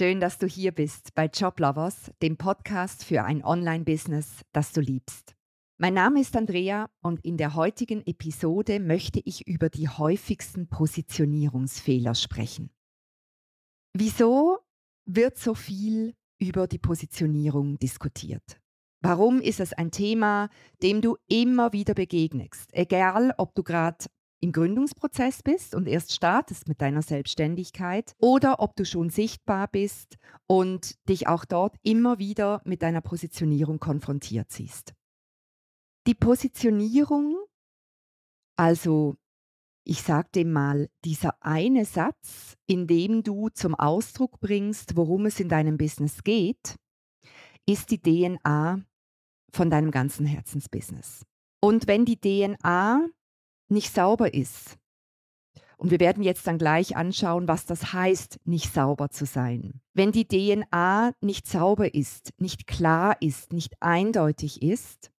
Schön, dass du hier bist bei Joblovers, dem Podcast für ein Online-Business, das du liebst. Mein Name ist Andrea und in der heutigen Episode möchte ich über die häufigsten Positionierungsfehler sprechen. Wieso wird so viel über die Positionierung diskutiert? Warum ist es ein Thema, dem du immer wieder begegnest? Egal, ob du gerade im Gründungsprozess bist und erst startest mit deiner Selbstständigkeit oder ob du schon sichtbar bist und dich auch dort immer wieder mit deiner Positionierung konfrontiert siehst. Die Positionierung, also ich sage dem mal, dieser eine Satz, in dem du zum Ausdruck bringst, worum es in deinem Business geht, ist die DNA von deinem ganzen Herzensbusiness. Und wenn die DNA nicht sauber ist. Und wir werden jetzt dann gleich anschauen, was das heißt, nicht sauber zu sein. Wenn die DNA nicht sauber ist, nicht klar ist, nicht eindeutig ist,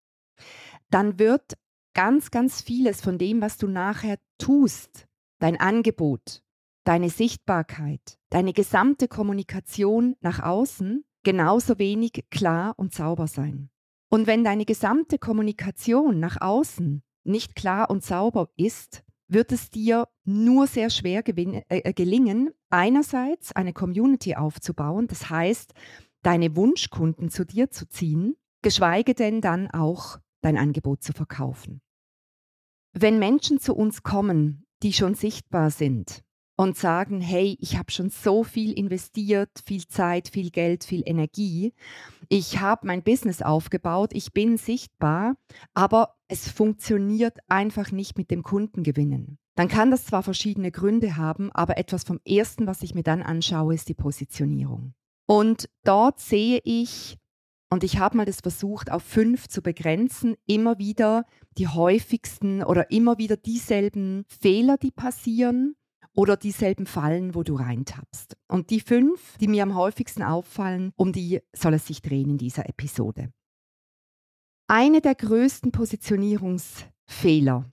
dann wird ganz, ganz vieles von dem, was du nachher tust, dein Angebot, deine Sichtbarkeit, deine gesamte Kommunikation nach außen genauso wenig klar und sauber sein. Und wenn deine gesamte Kommunikation nach außen nicht klar und sauber ist, wird es dir nur sehr schwer äh, äh, gelingen, einerseits eine Community aufzubauen, das heißt, deine Wunschkunden zu dir zu ziehen, geschweige denn dann auch dein Angebot zu verkaufen. Wenn Menschen zu uns kommen, die schon sichtbar sind, und sagen, hey, ich habe schon so viel investiert, viel Zeit, viel Geld, viel Energie. Ich habe mein Business aufgebaut, ich bin sichtbar, aber es funktioniert einfach nicht mit dem Kundengewinnen. Dann kann das zwar verschiedene Gründe haben, aber etwas vom Ersten, was ich mir dann anschaue, ist die Positionierung. Und dort sehe ich, und ich habe mal das versucht, auf fünf zu begrenzen, immer wieder die häufigsten oder immer wieder dieselben Fehler, die passieren oder dieselben Fallen, wo du reintappst. Und die fünf, die mir am häufigsten auffallen, um die soll es sich drehen in dieser Episode. Eine der größten Positionierungsfehler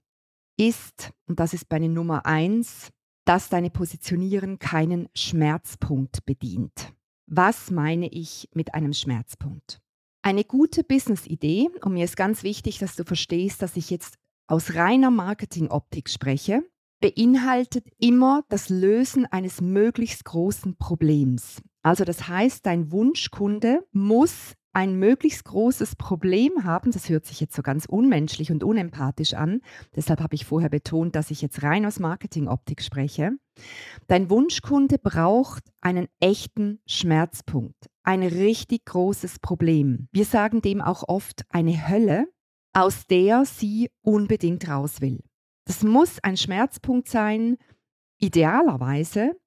ist, und das ist meine Nummer eins, dass deine Positionierung keinen Schmerzpunkt bedient. Was meine ich mit einem Schmerzpunkt? Eine gute Business-Idee, und mir ist ganz wichtig, dass du verstehst, dass ich jetzt aus reiner Marketing-Optik spreche, beinhaltet immer das Lösen eines möglichst großen Problems. Also das heißt, dein Wunschkunde muss ein möglichst großes Problem haben. Das hört sich jetzt so ganz unmenschlich und unempathisch an. Deshalb habe ich vorher betont, dass ich jetzt rein aus Marketingoptik spreche. Dein Wunschkunde braucht einen echten Schmerzpunkt, ein richtig großes Problem. Wir sagen dem auch oft eine Hölle, aus der sie unbedingt raus will. Das muss ein Schmerzpunkt sein, idealerweise,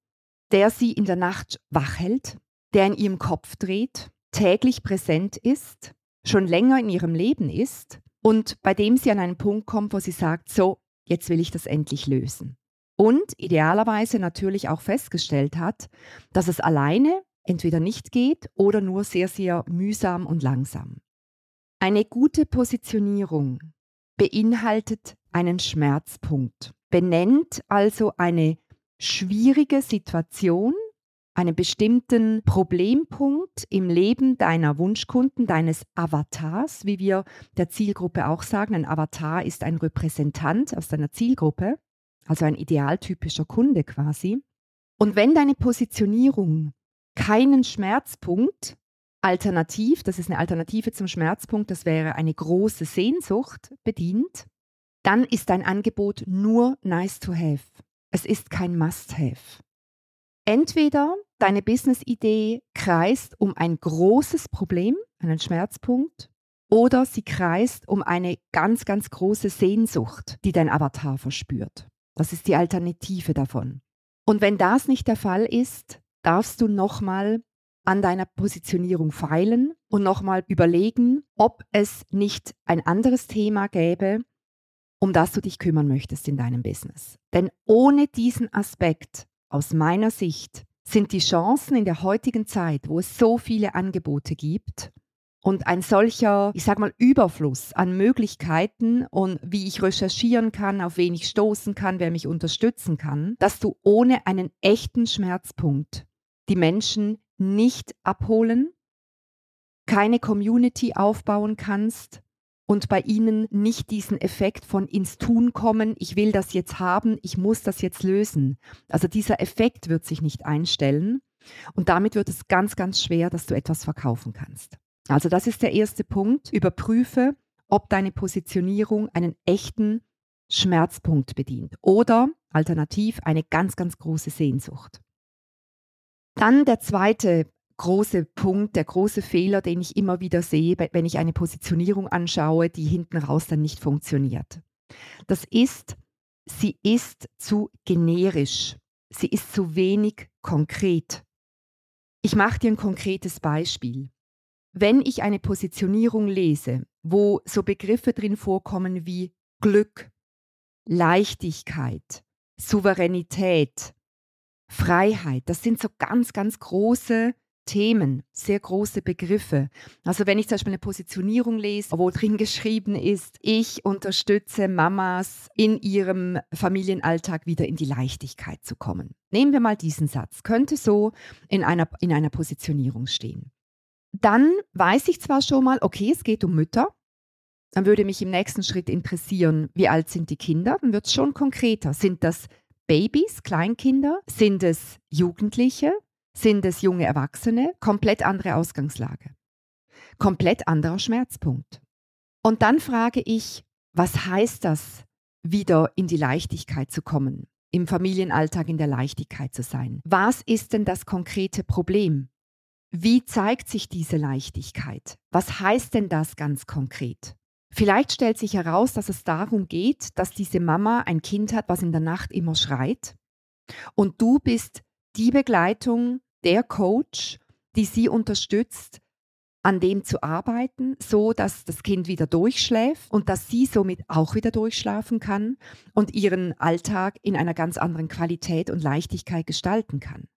der sie in der Nacht wach hält, der in ihrem Kopf dreht, täglich präsent ist, schon länger in ihrem Leben ist und bei dem sie an einen Punkt kommt, wo sie sagt, so, jetzt will ich das endlich lösen. Und idealerweise natürlich auch festgestellt hat, dass es alleine entweder nicht geht oder nur sehr, sehr mühsam und langsam. Eine gute Positionierung beinhaltet einen Schmerzpunkt, benennt also eine schwierige Situation, einen bestimmten Problempunkt im Leben deiner Wunschkunden, deines Avatars, wie wir der Zielgruppe auch sagen. Ein Avatar ist ein Repräsentant aus deiner Zielgruppe, also ein idealtypischer Kunde quasi. Und wenn deine Positionierung keinen Schmerzpunkt alternativ, das ist eine Alternative zum Schmerzpunkt, das wäre eine große Sehnsucht bedient, dann ist dein Angebot nur nice to have. Es ist kein Must-have. Entweder deine Business-Idee kreist um ein großes Problem, einen Schmerzpunkt, oder sie kreist um eine ganz, ganz große Sehnsucht, die dein Avatar verspürt. Das ist die Alternative davon. Und wenn das nicht der Fall ist, darfst du nochmal an deiner Positionierung feilen und nochmal überlegen, ob es nicht ein anderes Thema gäbe, um das du dich kümmern möchtest in deinem Business. Denn ohne diesen Aspekt, aus meiner Sicht, sind die Chancen in der heutigen Zeit, wo es so viele Angebote gibt und ein solcher, ich sag mal, Überfluss an Möglichkeiten und wie ich recherchieren kann, auf wen ich stoßen kann, wer mich unterstützen kann, dass du ohne einen echten Schmerzpunkt die Menschen nicht abholen, keine Community aufbauen kannst und bei ihnen nicht diesen Effekt von ins Tun kommen, ich will das jetzt haben, ich muss das jetzt lösen. Also dieser Effekt wird sich nicht einstellen und damit wird es ganz, ganz schwer, dass du etwas verkaufen kannst. Also das ist der erste Punkt. Überprüfe, ob deine Positionierung einen echten Schmerzpunkt bedient oder alternativ eine ganz, ganz große Sehnsucht. Dann der zweite große Punkt, der große Fehler, den ich immer wieder sehe, wenn ich eine Positionierung anschaue, die hinten raus dann nicht funktioniert. Das ist, sie ist zu generisch. Sie ist zu wenig konkret. Ich mache dir ein konkretes Beispiel. Wenn ich eine Positionierung lese, wo so Begriffe drin vorkommen wie Glück, Leichtigkeit, Souveränität, Freiheit, das sind so ganz, ganz große Themen, sehr große Begriffe. Also wenn ich zum Beispiel eine Positionierung lese, wo drin geschrieben ist, ich unterstütze Mamas in ihrem Familienalltag wieder in die Leichtigkeit zu kommen. Nehmen wir mal diesen Satz, könnte so in einer, in einer Positionierung stehen. Dann weiß ich zwar schon mal, okay, es geht um Mütter, dann würde mich im nächsten Schritt interessieren, wie alt sind die Kinder? Dann wird es schon konkreter. Sind das Babys, Kleinkinder? Sind es Jugendliche? Sind es junge Erwachsene? Komplett andere Ausgangslage. Komplett anderer Schmerzpunkt. Und dann frage ich, was heißt das, wieder in die Leichtigkeit zu kommen, im Familienalltag in der Leichtigkeit zu sein? Was ist denn das konkrete Problem? Wie zeigt sich diese Leichtigkeit? Was heißt denn das ganz konkret? Vielleicht stellt sich heraus, dass es darum geht, dass diese Mama ein Kind hat, was in der Nacht immer schreit. Und du bist die Begleitung, der Coach, die sie unterstützt, an dem zu arbeiten, so dass das Kind wieder durchschläft und dass sie somit auch wieder durchschlafen kann und ihren Alltag in einer ganz anderen Qualität und Leichtigkeit gestalten kann.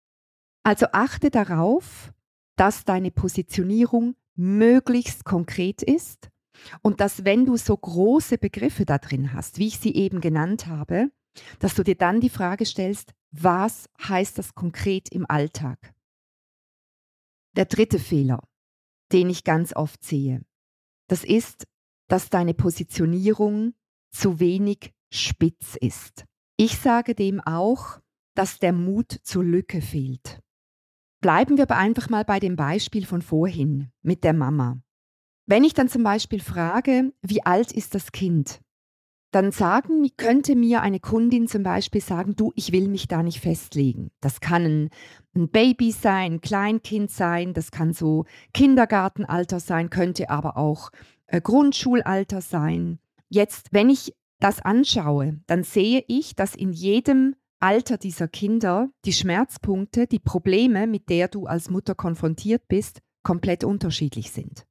Also achte darauf, dass deine Positionierung möglichst konkret ist und dass wenn du so große Begriffe da drin hast, wie ich sie eben genannt habe, dass du dir dann die Frage stellst, was heißt das konkret im Alltag? Der dritte Fehler, den ich ganz oft sehe, das ist, dass deine Positionierung zu wenig spitz ist. Ich sage dem auch, dass der Mut zur Lücke fehlt. Bleiben wir aber einfach mal bei dem Beispiel von vorhin mit der Mama. Wenn ich dann zum Beispiel frage, wie alt ist das Kind, dann sagen, könnte mir eine Kundin zum Beispiel sagen, du, ich will mich da nicht festlegen. Das kann ein, ein Baby sein, ein Kleinkind sein, das kann so Kindergartenalter sein, könnte aber auch äh, Grundschulalter sein. Jetzt, wenn ich das anschaue, dann sehe ich, dass in jedem Alter dieser Kinder die Schmerzpunkte, die Probleme, mit der du als Mutter konfrontiert bist, komplett unterschiedlich sind.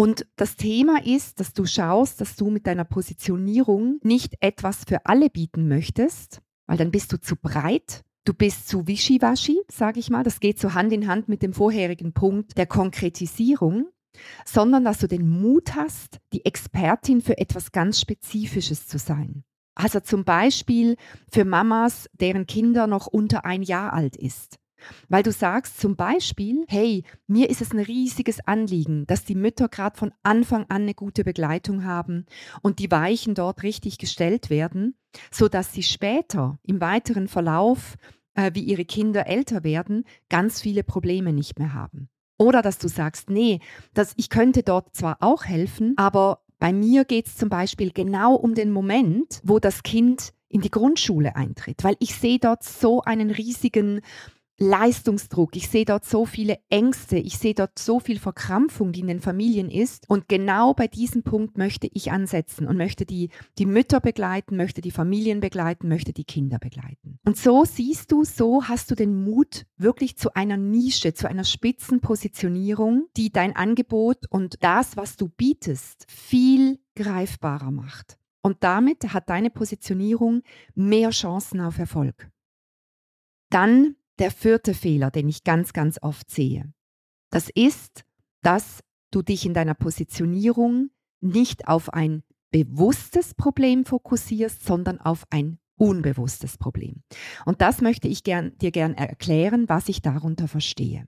Und das Thema ist, dass du schaust, dass du mit deiner Positionierung nicht etwas für alle bieten möchtest, weil dann bist du zu breit, du bist zu wischiwaschi, sage ich mal. Das geht so Hand in Hand mit dem vorherigen Punkt der Konkretisierung, sondern dass du den Mut hast, die Expertin für etwas ganz Spezifisches zu sein. Also zum Beispiel für Mamas, deren Kinder noch unter ein Jahr alt ist. Weil du sagst zum Beispiel, hey, mir ist es ein riesiges Anliegen, dass die Mütter gerade von Anfang an eine gute Begleitung haben und die Weichen dort richtig gestellt werden, sodass sie später im weiteren Verlauf, äh, wie ihre Kinder älter werden, ganz viele Probleme nicht mehr haben. Oder dass du sagst, nee, dass ich könnte dort zwar auch helfen, aber bei mir geht es zum Beispiel genau um den Moment, wo das Kind in die Grundschule eintritt, weil ich sehe dort so einen riesigen Leistungsdruck, ich sehe dort so viele Ängste, ich sehe dort so viel Verkrampfung, die in den Familien ist. Und genau bei diesem Punkt möchte ich ansetzen und möchte die, die Mütter begleiten, möchte die Familien begleiten, möchte die Kinder begleiten. Und so siehst du, so hast du den Mut wirklich zu einer Nische, zu einer Spitzenpositionierung, die dein Angebot und das, was du bietest, viel greifbarer macht. Und damit hat deine Positionierung mehr Chancen auf Erfolg. Dann der vierte Fehler, den ich ganz, ganz oft sehe. Das ist, dass du dich in deiner Positionierung nicht auf ein bewusstes Problem fokussierst, sondern auf ein unbewusstes Problem. Und das möchte ich gern, dir gern erklären, was ich darunter verstehe.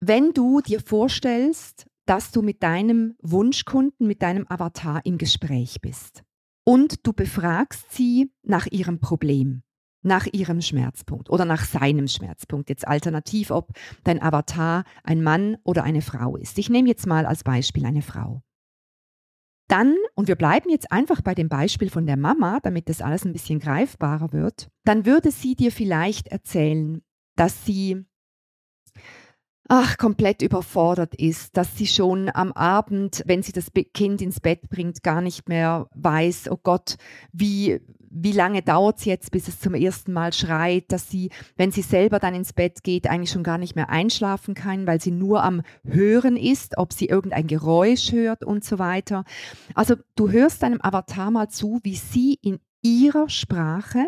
wenn du dir vorstellst, dass du mit deinem Wunschkunden, mit deinem Avatar im Gespräch bist und du befragst sie nach ihrem Problem, nach ihrem Schmerzpunkt oder nach seinem Schmerzpunkt. Jetzt alternativ, ob dein Avatar ein Mann oder eine Frau ist. Ich nehme jetzt mal als Beispiel eine Frau. Dann, und wir bleiben jetzt einfach bei dem Beispiel von der Mama, damit das alles ein bisschen greifbarer wird, dann würde sie dir vielleicht erzählen, dass sie ach, komplett überfordert ist, dass sie schon am Abend, wenn sie das Kind ins Bett bringt, gar nicht mehr weiß, oh Gott, wie, wie lange dauert es jetzt, bis es zum ersten Mal schreit, dass sie, wenn sie selber dann ins Bett geht, eigentlich schon gar nicht mehr einschlafen kann, weil sie nur am Hören ist, ob sie irgendein Geräusch hört und so weiter. Also du hörst deinem Avatar mal zu, wie sie in ihrer Sprache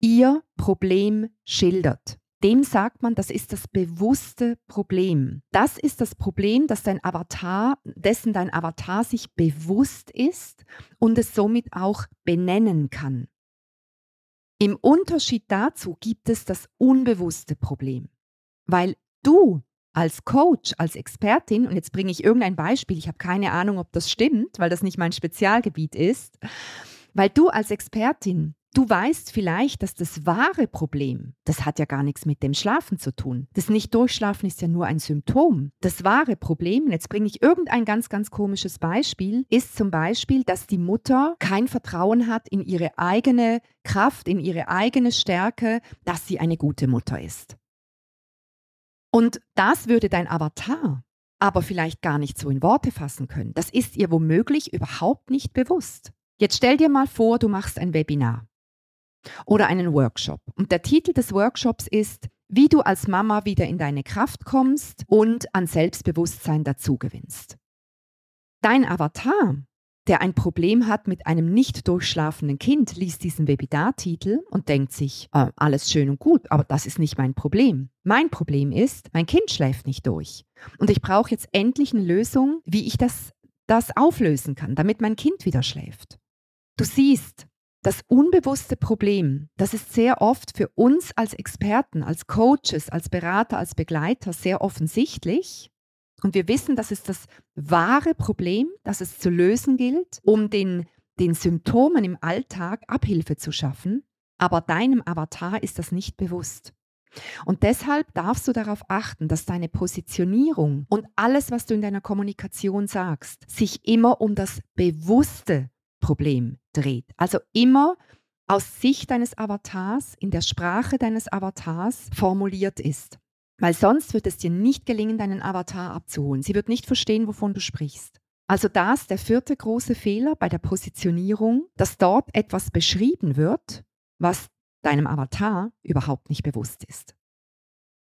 ihr Problem schildert dem sagt man, das ist das bewusste Problem. Das ist das Problem, dass dein Avatar, dessen dein Avatar sich bewusst ist und es somit auch benennen kann. Im Unterschied dazu gibt es das unbewusste Problem, weil du als Coach, als Expertin, und jetzt bringe ich irgendein Beispiel, ich habe keine Ahnung, ob das stimmt, weil das nicht mein Spezialgebiet ist, weil du als Expertin Du weißt vielleicht, dass das wahre Problem, das hat ja gar nichts mit dem Schlafen zu tun. Das Nicht-Durchschlafen ist ja nur ein Symptom. Das wahre Problem, jetzt bringe ich irgendein ganz, ganz komisches Beispiel, ist zum Beispiel, dass die Mutter kein Vertrauen hat in ihre eigene Kraft, in ihre eigene Stärke, dass sie eine gute Mutter ist. Und das würde dein Avatar aber vielleicht gar nicht so in Worte fassen können. Das ist ihr womöglich überhaupt nicht bewusst. Jetzt stell dir mal vor, du machst ein Webinar oder einen Workshop. Und der Titel des Workshops ist, wie du als Mama wieder in deine Kraft kommst und an Selbstbewusstsein dazugewinnst. Dein Avatar, der ein Problem hat mit einem nicht durchschlafenden Kind, liest diesen Webinartitel und denkt sich, äh, alles schön und gut, aber das ist nicht mein Problem. Mein Problem ist, mein Kind schläft nicht durch. Und ich brauche jetzt endlich eine Lösung, wie ich das, das auflösen kann, damit mein Kind wieder schläft. Du siehst, das unbewusste Problem, das ist sehr oft für uns als Experten, als Coaches, als Berater, als Begleiter sehr offensichtlich. Und wir wissen, das ist das wahre Problem, das es zu lösen gilt, um den, den Symptomen im Alltag Abhilfe zu schaffen. Aber deinem Avatar ist das nicht bewusst. Und deshalb darfst du darauf achten, dass deine Positionierung und alles, was du in deiner Kommunikation sagst, sich immer um das bewusste Problem dreht. Also immer aus Sicht deines Avatars, in der Sprache deines Avatars formuliert ist. Weil sonst wird es dir nicht gelingen, deinen Avatar abzuholen. Sie wird nicht verstehen, wovon du sprichst. Also das der vierte große Fehler bei der Positionierung, dass dort etwas beschrieben wird, was deinem Avatar überhaupt nicht bewusst ist.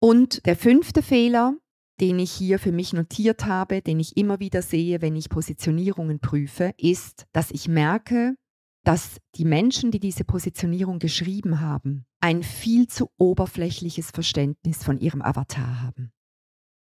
Und der fünfte Fehler, den ich hier für mich notiert habe, den ich immer wieder sehe, wenn ich Positionierungen prüfe, ist, dass ich merke, dass die Menschen, die diese Positionierung geschrieben haben, ein viel zu oberflächliches Verständnis von ihrem Avatar haben.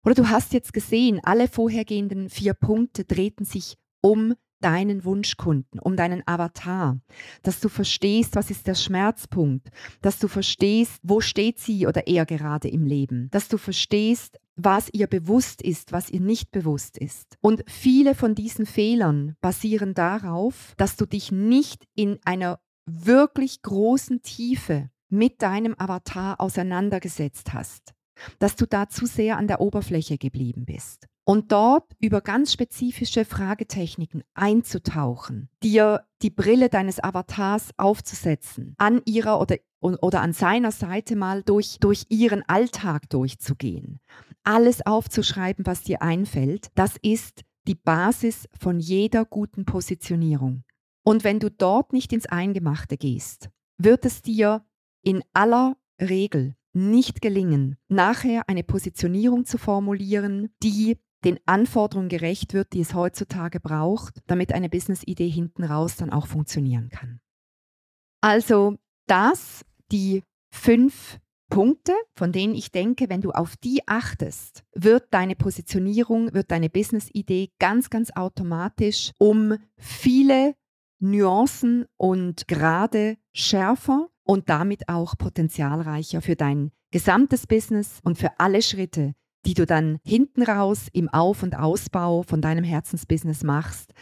Oder du hast jetzt gesehen, alle vorhergehenden vier Punkte drehten sich um deinen Wunschkunden, um deinen Avatar, dass du verstehst, was ist der Schmerzpunkt, dass du verstehst, wo steht sie oder er gerade im Leben, dass du verstehst, was ihr bewusst ist, was ihr nicht bewusst ist. Und viele von diesen Fehlern basieren darauf, dass du dich nicht in einer wirklich großen Tiefe mit deinem Avatar auseinandergesetzt hast, dass du da zu sehr an der Oberfläche geblieben bist und dort über ganz spezifische Fragetechniken einzutauchen, dir die Brille deines Avatars aufzusetzen, an ihrer oder, oder an seiner Seite mal durch, durch ihren Alltag durchzugehen, alles aufzuschreiben, was dir einfällt, das ist die Basis von jeder guten Positionierung. Und wenn du dort nicht ins Eingemachte gehst, wird es dir in aller Regel nicht gelingen, nachher eine Positionierung zu formulieren, die den Anforderungen gerecht wird, die es heutzutage braucht, damit eine Business-Idee hinten raus dann auch funktionieren kann. Also das, die fünf Punkte, von denen ich denke, wenn du auf die achtest, wird deine Positionierung, wird deine Business-Idee ganz, ganz automatisch um viele Nuancen und Grade schärfer und damit auch potenzialreicher für dein gesamtes Business und für alle Schritte, die du dann hinten raus im Auf- und Ausbau von deinem Herzensbusiness machst,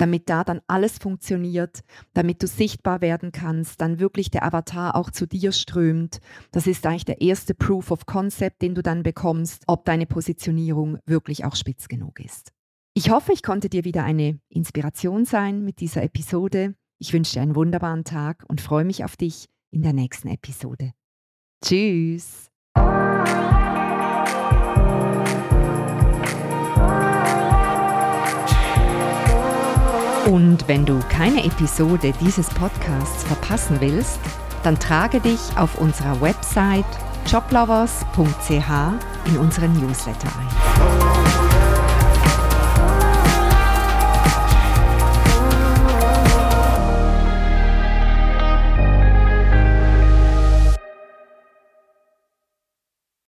damit da dann alles funktioniert, damit du sichtbar werden kannst, dann wirklich der Avatar auch zu dir strömt. Das ist eigentlich der erste Proof of Concept, den du dann bekommst, ob deine Positionierung wirklich auch spitz genug ist. Ich hoffe, ich konnte dir wieder eine Inspiration sein mit dieser Episode. Ich wünsche dir einen wunderbaren Tag und freue mich auf dich in der nächsten Episode. Tschüss! Und wenn du keine Episode dieses Podcasts verpassen willst, dann trage dich auf unserer Website joblovers.ch in unseren Newsletter ein.